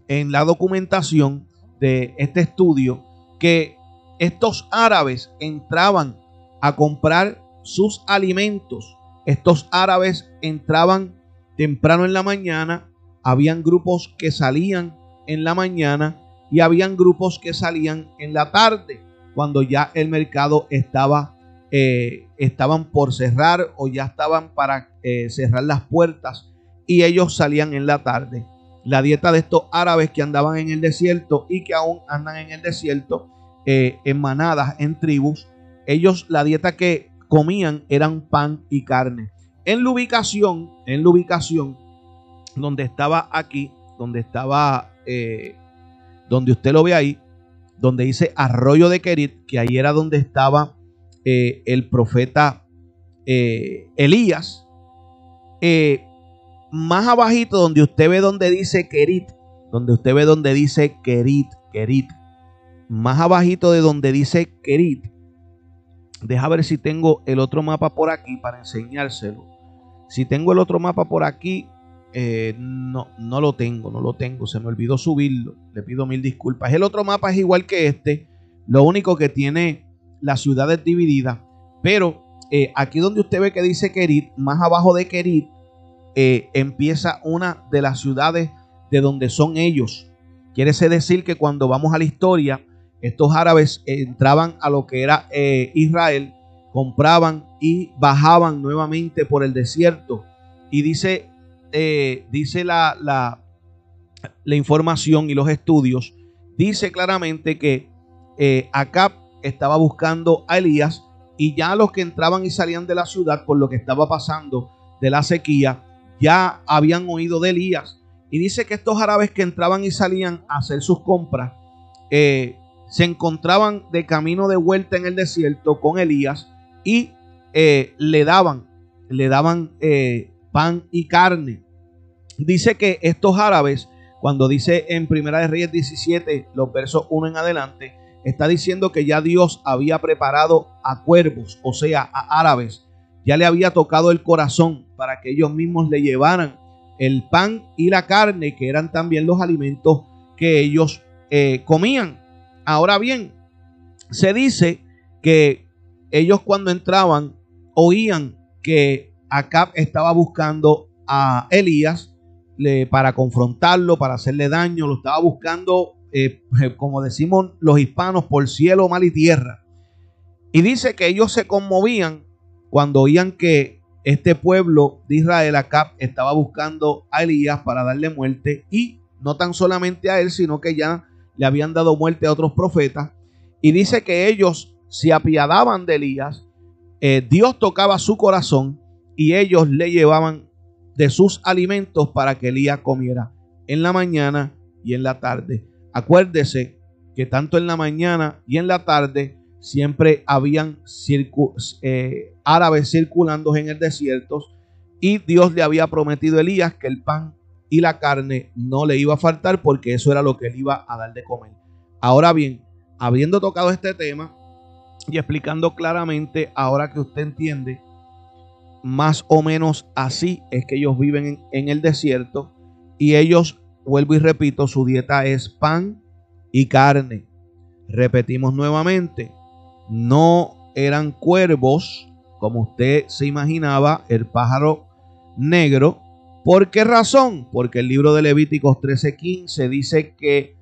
en la documentación de este estudio, que estos árabes entraban a comprar sus alimentos. Estos árabes entraban temprano en la mañana. Habían grupos que salían en la mañana y habían grupos que salían en la tarde cuando ya el mercado estaba eh, estaban por cerrar o ya estaban para eh, cerrar las puertas y ellos salían en la tarde. La dieta de estos árabes que andaban en el desierto y que aún andan en el desierto eh, en manadas, en tribus, ellos la dieta que comían eran pan y carne. En la ubicación, en la ubicación donde estaba aquí, donde estaba, donde usted lo ve ahí, donde dice arroyo de Kerit, que ahí era donde estaba eh, el profeta eh, Elías. más abajito, donde usted ve donde dice Kerit, donde usted ve donde dice Kerit, Kerit, más abajito de donde dice Kerit, deja ver si tengo el otro mapa por aquí para enseñárselo. Si tengo el otro mapa por aquí, eh, no, no lo tengo, no lo tengo. Se me olvidó subirlo. Le pido mil disculpas. El otro mapa es igual que este. Lo único que tiene las ciudades divididas. Pero eh, aquí donde usted ve que dice Kerit, más abajo de Kerit, eh, empieza una de las ciudades de donde son ellos. Quiere decir que cuando vamos a la historia, estos árabes entraban a lo que era Israel, compraban y bajaban nuevamente por el desierto. Y dice, eh, dice la, la, información y los estudios, dice claramente que eh, Acab estaba buscando a Elías y ya los que entraban y salían de la ciudad por lo que estaba pasando de la sequía, ya habían oído de Elías. Y dice que estos árabes que entraban y salían a hacer sus compras, eh, se encontraban de camino de vuelta en el desierto con Elías y eh, le daban, le daban pan y carne. Dice que estos árabes, cuando dice en Primera de Reyes 17, los versos 1 en adelante, está diciendo que ya Dios había preparado a cuervos, o sea, a árabes. Ya le había tocado el corazón para que ellos mismos le llevaran el pan y la carne, que eran también los alimentos que ellos eh, comían. Ahora bien, se dice que ellos cuando entraban oían que Acab estaba buscando a Elías para confrontarlo, para hacerle daño, lo estaba buscando, eh, [laughs] como decimos los hispanos, por cielo, mal y tierra. Y dice que ellos se conmovían cuando oían que este pueblo de Israel, Acab, estaba buscando a Elías para darle muerte y no tan solamente a él, sino que ya le habían dado muerte a otros profetas. Y dice que ellos se apiadaban de Elías, eh, Dios tocaba su corazón y ellos le llevaban de sus alimentos para que Elías comiera en la mañana y en la tarde. Acuérdese que tanto en la mañana y en la tarde siempre habían eh, árabes circulando en el desierto y Dios le había prometido a Elías que el pan y la carne no le iba a faltar porque eso era lo que él iba a dar de comer. Ahora bien, habiendo tocado este tema, y explicando claramente, ahora que usted entiende, más o menos así es que ellos viven en, el desierto y ellos, vuelvo y repito, su dieta es pan y carne. Repetimos nuevamente, no eran cuervos, como usted se imaginaba, el pájaro negro. ¿Por qué razón? Porque el libro de Levíticos 13:15 dice que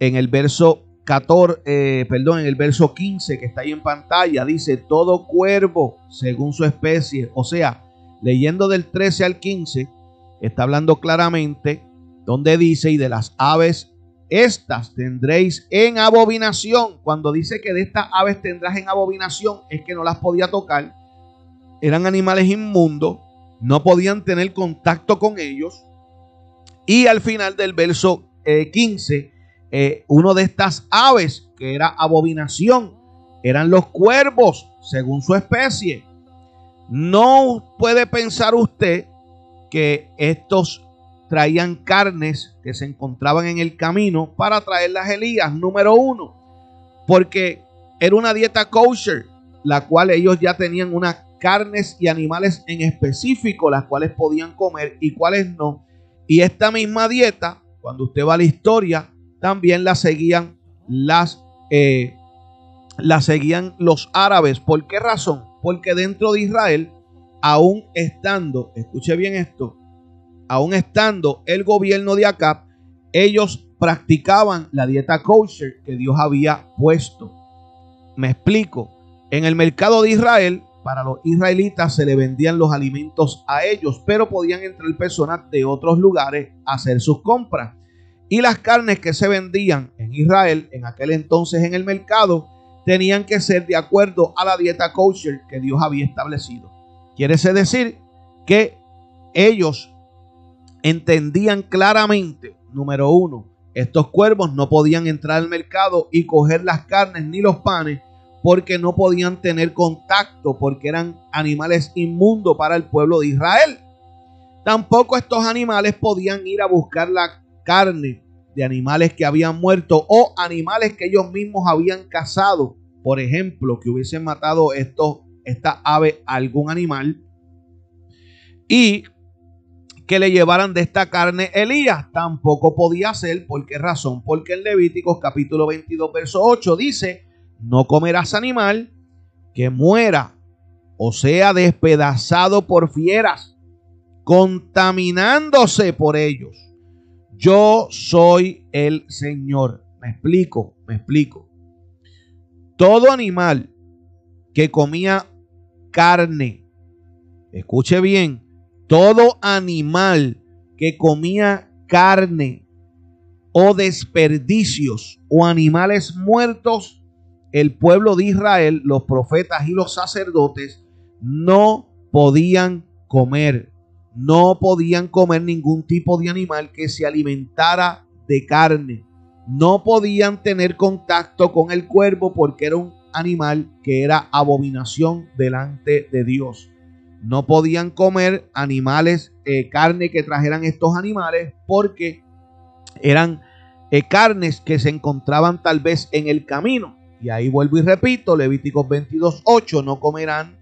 en el verso 14, eh, perdón, en el verso 15 que está ahí en pantalla, dice todo cuervo según su especie. O sea, leyendo del 13 al 15, está hablando claramente donde dice, y de las aves, estas tendréis en abominación. Cuando dice que de estas aves tendrás en abominación, es que no las podía tocar. Eran animales inmundos, no podían tener contacto con ellos. Y al final del verso 15 eh, uno de estas aves que era abominación eran los cuervos, según su especie. No puede pensar usted que estos traían carnes que se encontraban en el camino para traer las Elías, número uno, porque era una dieta kosher, la cual ellos ya tenían unas carnes y animales en específico, las cuales podían comer y cuáles no. Y esta misma dieta, cuando usted va a la historia, también la seguían las eh, la seguían los árabes. ¿Por qué razón? Porque dentro de Israel, aún estando, escuche bien esto, aún estando el gobierno de Acab, ellos practicaban la dieta kosher que Dios había puesto. Me explico. En el mercado de Israel, para los israelitas se le vendían los alimentos a ellos, pero podían entrar personas de otros lugares a hacer sus compras. Y las carnes que se vendían en Israel en aquel entonces en el mercado tenían que ser de acuerdo a la dieta kosher que Dios había establecido. Quiere decir que ellos entendían claramente, número uno, estos cuervos no podían entrar al mercado y coger las carnes ni los panes porque no podían tener contacto, porque eran animales inmundos para el pueblo de Israel. Tampoco estos animales podían ir a buscar la carne de animales que habían muerto o animales que ellos mismos habían cazado. Por ejemplo, que hubiesen matado estos, esta ave algún animal y que le llevaran de esta carne Elías. Tampoco podía ser. ¿Por qué razón? Porque en Levíticos capítulo 22, verso 8 dice, no comerás animal que muera o sea despedazado por fieras, contaminándose por ellos. Yo soy el Señor. Me explico, me explico. Todo animal que comía carne, escuche bien, todo animal que comía carne o desperdicios o animales muertos, el pueblo de Israel, los profetas y los sacerdotes no podían comer. No podían comer ningún tipo de animal que se alimentara de carne. No podían tener contacto con el cuervo porque era un animal que era abominación delante de Dios no podían comer animales, eh, carne que trajeran estos animales, porque eran eh, carnes que se encontraban tal vez en el camino. Y ahí vuelvo y repito, Levíticos 22.8, no comerán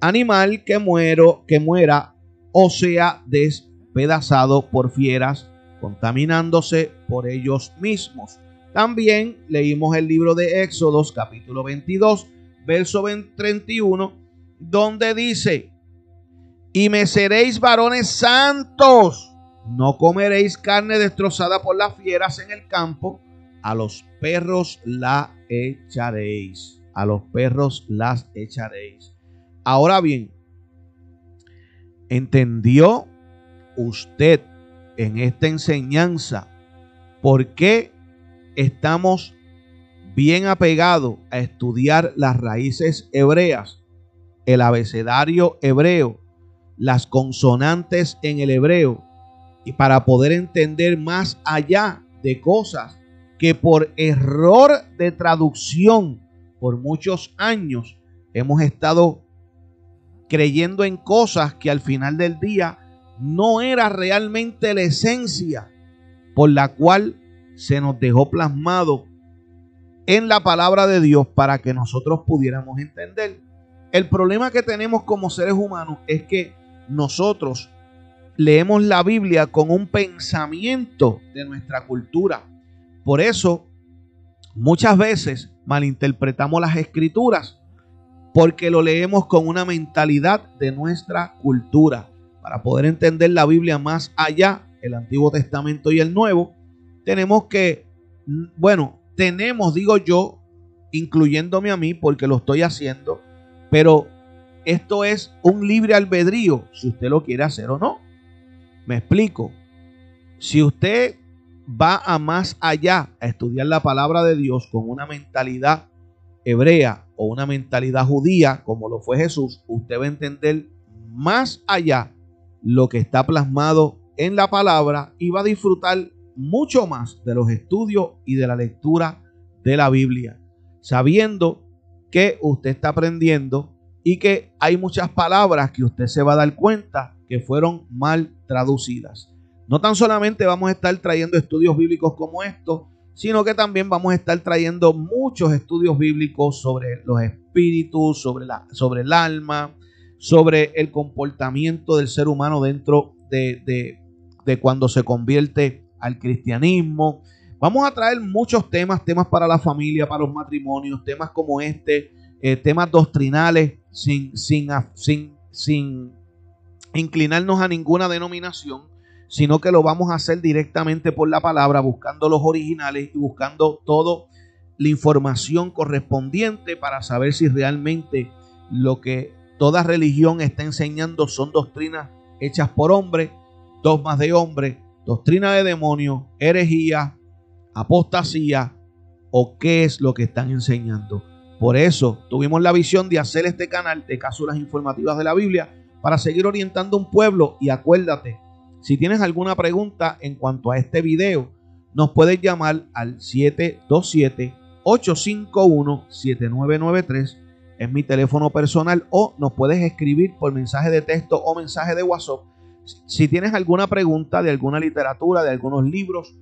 animal que, muero, que muera o sea despedazado por fieras, contaminándose por ellos mismos. También leímos el libro de Éxodos, capítulo 22, verso 31, donde dice, y me seréis varones santos. No comeréis carne destrozada por las fieras en el campo. A los perros la echaréis. A los perros las echaréis. Ahora bien, ¿entendió usted en esta enseñanza por qué estamos bien apegados a estudiar las raíces hebreas, el abecedario hebreo las consonantes en el hebreo y para poder entender más allá de cosas que por error de traducción por muchos años hemos estado creyendo en cosas que al final del día no era realmente la esencia por la cual se nos dejó plasmado en la palabra de Dios para que nosotros pudiéramos entender. El problema que tenemos como seres humanos es que nosotros leemos la Biblia con un pensamiento de nuestra cultura. Por eso, muchas veces malinterpretamos las escrituras porque lo leemos con una mentalidad de nuestra cultura. Para poder entender la Biblia más allá, el Antiguo Testamento y el Nuevo, tenemos que, bueno, tenemos, digo yo, incluyéndome a mí porque lo estoy haciendo, pero esto es un libre albedrío, si usted lo quiere hacer o no. Me explico. Si usted va a más allá a estudiar la palabra de Dios con una mentalidad hebrea o una mentalidad judía, como lo fue Jesús, usted va a entender más allá lo que está plasmado en la palabra y va a disfrutar mucho más de los estudios y de la lectura de la Biblia, sabiendo que usted está aprendiendo y que hay muchas palabras que usted se va a dar cuenta que fueron mal traducidas. No tan solamente vamos a estar trayendo estudios bíblicos como estos, sino que también vamos a estar trayendo muchos estudios bíblicos sobre los espíritus, sobre, la, sobre el alma, sobre el comportamiento del ser humano dentro de, de, de cuando se convierte al cristianismo. Vamos a traer muchos temas, temas para la familia, para los matrimonios, temas como este, eh, temas doctrinales sin, sin, sin, sin inclinarnos a ninguna denominación, sino que lo vamos a hacer directamente por la palabra, buscando los originales y buscando toda la información correspondiente para saber si realmente lo que toda religión está enseñando son doctrinas hechas por hombres, dogmas de hombres, doctrina de demonios, herejía, apostasía o qué es lo que están enseñando. Por eso tuvimos la visión de hacer este canal de cápsulas informativas de la Biblia para seguir orientando un pueblo. Y acuérdate, si tienes alguna pregunta en cuanto a este video, nos puedes llamar al 727-851-7993. Es mi teléfono personal o nos puedes escribir por mensaje de texto o mensaje de WhatsApp. Si tienes alguna pregunta de alguna literatura, de algunos libros,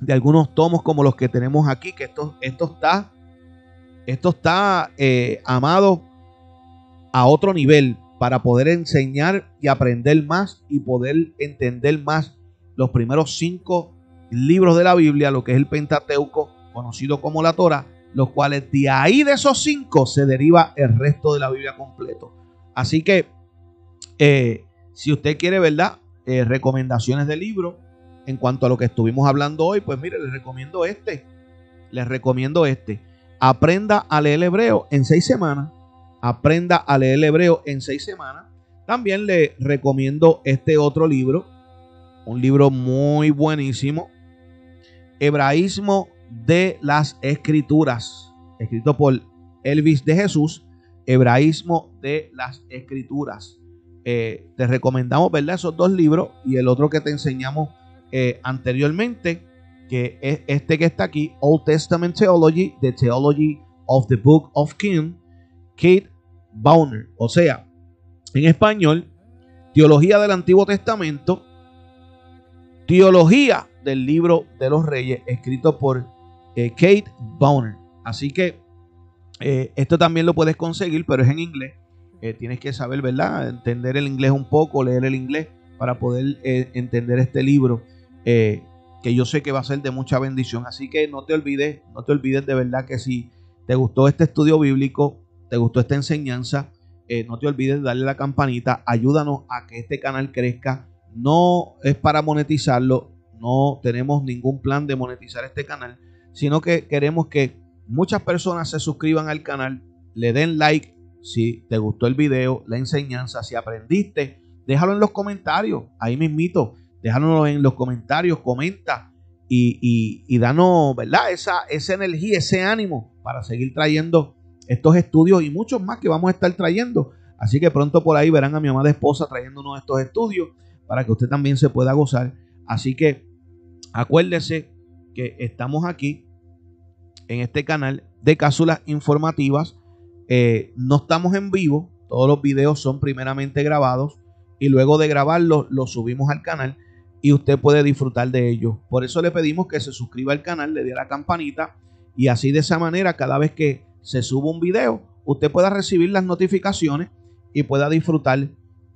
de algunos tomos como los que tenemos aquí, que esto, esto está, esto está eh, amado a otro nivel para poder enseñar y aprender más y poder entender más los primeros cinco libros de la Biblia, lo que es el Pentateuco, conocido como la Torah, los cuales de ahí de esos cinco se deriva el resto de la Biblia completo. Así que, eh, si usted quiere, ¿verdad? Eh, recomendaciones de libro en cuanto a lo que estuvimos hablando hoy, pues mire, les recomiendo este. Les recomiendo este. Aprenda a leer hebreo en seis semanas. Aprenda a leer hebreo en seis semanas. También le recomiendo este otro libro. Un libro muy buenísimo Hebraísmo de las Escrituras, escrito por Elvis de Jesús, Hebraísmo de las Escrituras. Eh, te recomendamos, ¿verdad? Esos dos libros y el otro que te enseñamos eh, anteriormente, que es este que está aquí, Old Testament Theology, The Theology of the Book of King, Kate Bowner. O sea, en español, Teología del Antiguo Testamento, Teología del libro de los reyes, escrito por eh, Kate Bonner. Así que eh, esto también lo puedes conseguir, pero es en inglés. Eh, tienes que saber, ¿verdad? Entender el inglés un poco, leer el inglés para poder entender este libro que yo sé que va a ser de mucha bendición. Así que no te olvides, no te olvides de verdad que si te gustó este estudio bíblico, te gustó esta enseñanza, no te olvides de darle la campanita, ayúdanos a que este canal crezca. No es para monetizarlo, no tenemos ningún plan de monetizar este canal, sino que queremos que muchas personas se suscriban al canal, le den like si te gustó el video, la enseñanza, si aprendiste, déjalo en los comentarios, ahí mismito, déjalo en los comentarios, comenta y, y, danos, ¿verdad? Esa, esa energía, ese ánimo para seguir trayendo estos estudios y muchos más que vamos a estar trayendo. Así que pronto por ahí verán a mi amada esposa trayendo uno de estos estudios para que usted también se pueda gozar. Así que Acuérdese que estamos aquí en este canal de cápsulas informativas. Eh, no estamos en vivo, todos los videos son primeramente grabados y luego de grabarlos los subimos al canal y usted puede disfrutar de ellos. Por eso le pedimos que se suscriba al canal, le dé la campanita y así de esa manera cada vez que se suba un video usted pueda recibir las notificaciones y pueda disfrutar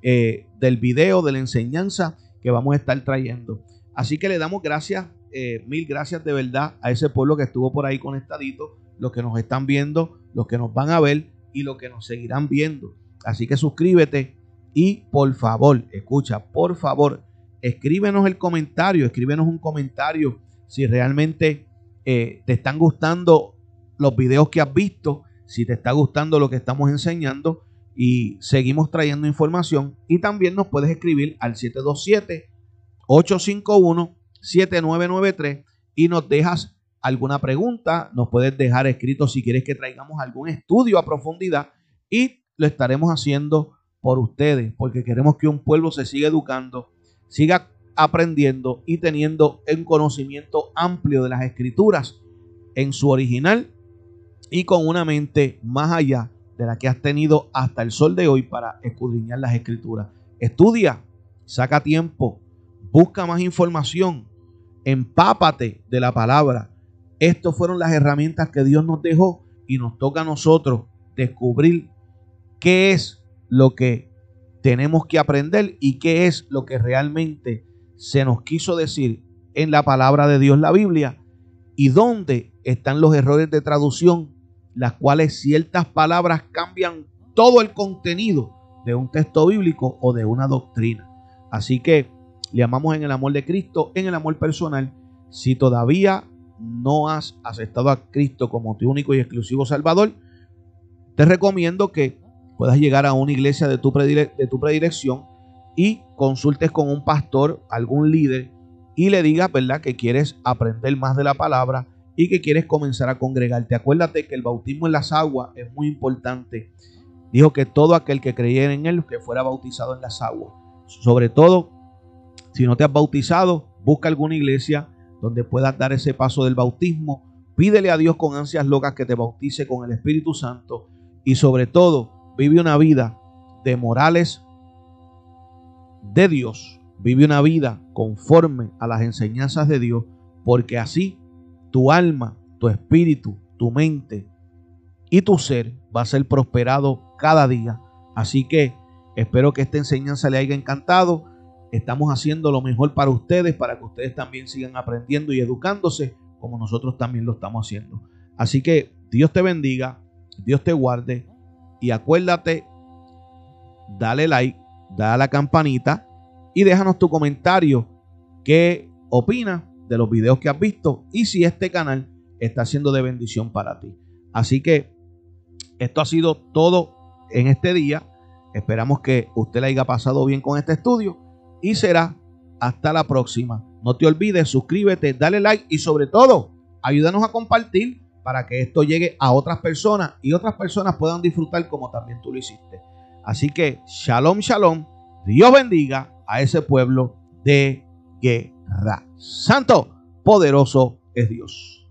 eh, del video, de la enseñanza que vamos a estar trayendo. Así que le damos gracias, eh, mil gracias de verdad a ese pueblo que estuvo por ahí conectadito, los que nos están viendo, los que nos van a ver y los que nos seguirán viendo. Así que suscríbete y por favor, escucha, por favor, escríbenos el comentario, escríbenos un comentario si realmente eh, te están gustando los videos que has visto, si te está gustando lo que estamos enseñando y seguimos trayendo información. Y también nos puedes escribir al 727 851-7993 y nos dejas alguna pregunta, nos puedes dejar escrito si quieres que traigamos algún estudio a profundidad y lo estaremos haciendo por ustedes, porque queremos que un pueblo se siga educando, siga aprendiendo y teniendo un conocimiento amplio de las escrituras en su original y con una mente más allá de la que has tenido hasta el sol de hoy para escudriñar las escrituras. Estudia, saca tiempo, busca más información, empápate de la palabra. Estas fueron las herramientas que Dios nos dejó y nos toca a nosotros descubrir qué es lo que tenemos que aprender y qué es lo que realmente se nos quiso decir en la palabra de Dios, la Biblia, y dónde están los errores de traducción, las cuales ciertas palabras cambian todo el contenido de un texto bíblico o de una doctrina. Así que le amamos en el amor de Cristo, en el amor personal. Si todavía no has aceptado a Cristo como tu único y exclusivo Salvador, te recomiendo que puedas llegar a una iglesia de tu, de tu predilección y consultes con un pastor, algún líder, y le digas, ¿verdad?, que quieres aprender más de la palabra y que quieres comenzar a congregarte. Acuérdate que el bautismo en las aguas es muy importante. Dijo que todo aquel que creyera en él, que fuera bautizado en las aguas. Sobre todo, si no te has bautizado, busca alguna iglesia donde puedas dar ese paso del bautismo. Pídele a Dios con ansias locas que te bautice con el Espíritu Santo. Y sobre todo, vive una vida de morales de Dios. Vive una vida conforme a las enseñanzas de Dios, porque así tu alma, tu espíritu, tu mente y tu ser va a ser prosperado cada día. Así que espero que esta enseñanza le haya encantado. Estamos haciendo lo mejor para ustedes, para que ustedes también sigan aprendiendo y educándose como nosotros también lo estamos haciendo. Así que Dios te bendiga, Dios te guarde y acuérdate, dale like, dale la campanita y déjanos tu comentario. ¿Qué opinas de los videos que has visto y si este canal está siendo de bendición para ti. Así que esto ha sido todo en este día. Esperamos que usted le haya pasado bien con este estudio y será hasta la próxima. No te olvides, suscríbete, dale like y sobre todo, ayúdanos a compartir para que esto llegue a otras personas y otras personas puedan disfrutar como también tú lo hiciste. Así que, shalom, shalom. Dios bendiga a ese pueblo de guerra. Santo, poderoso es Dios.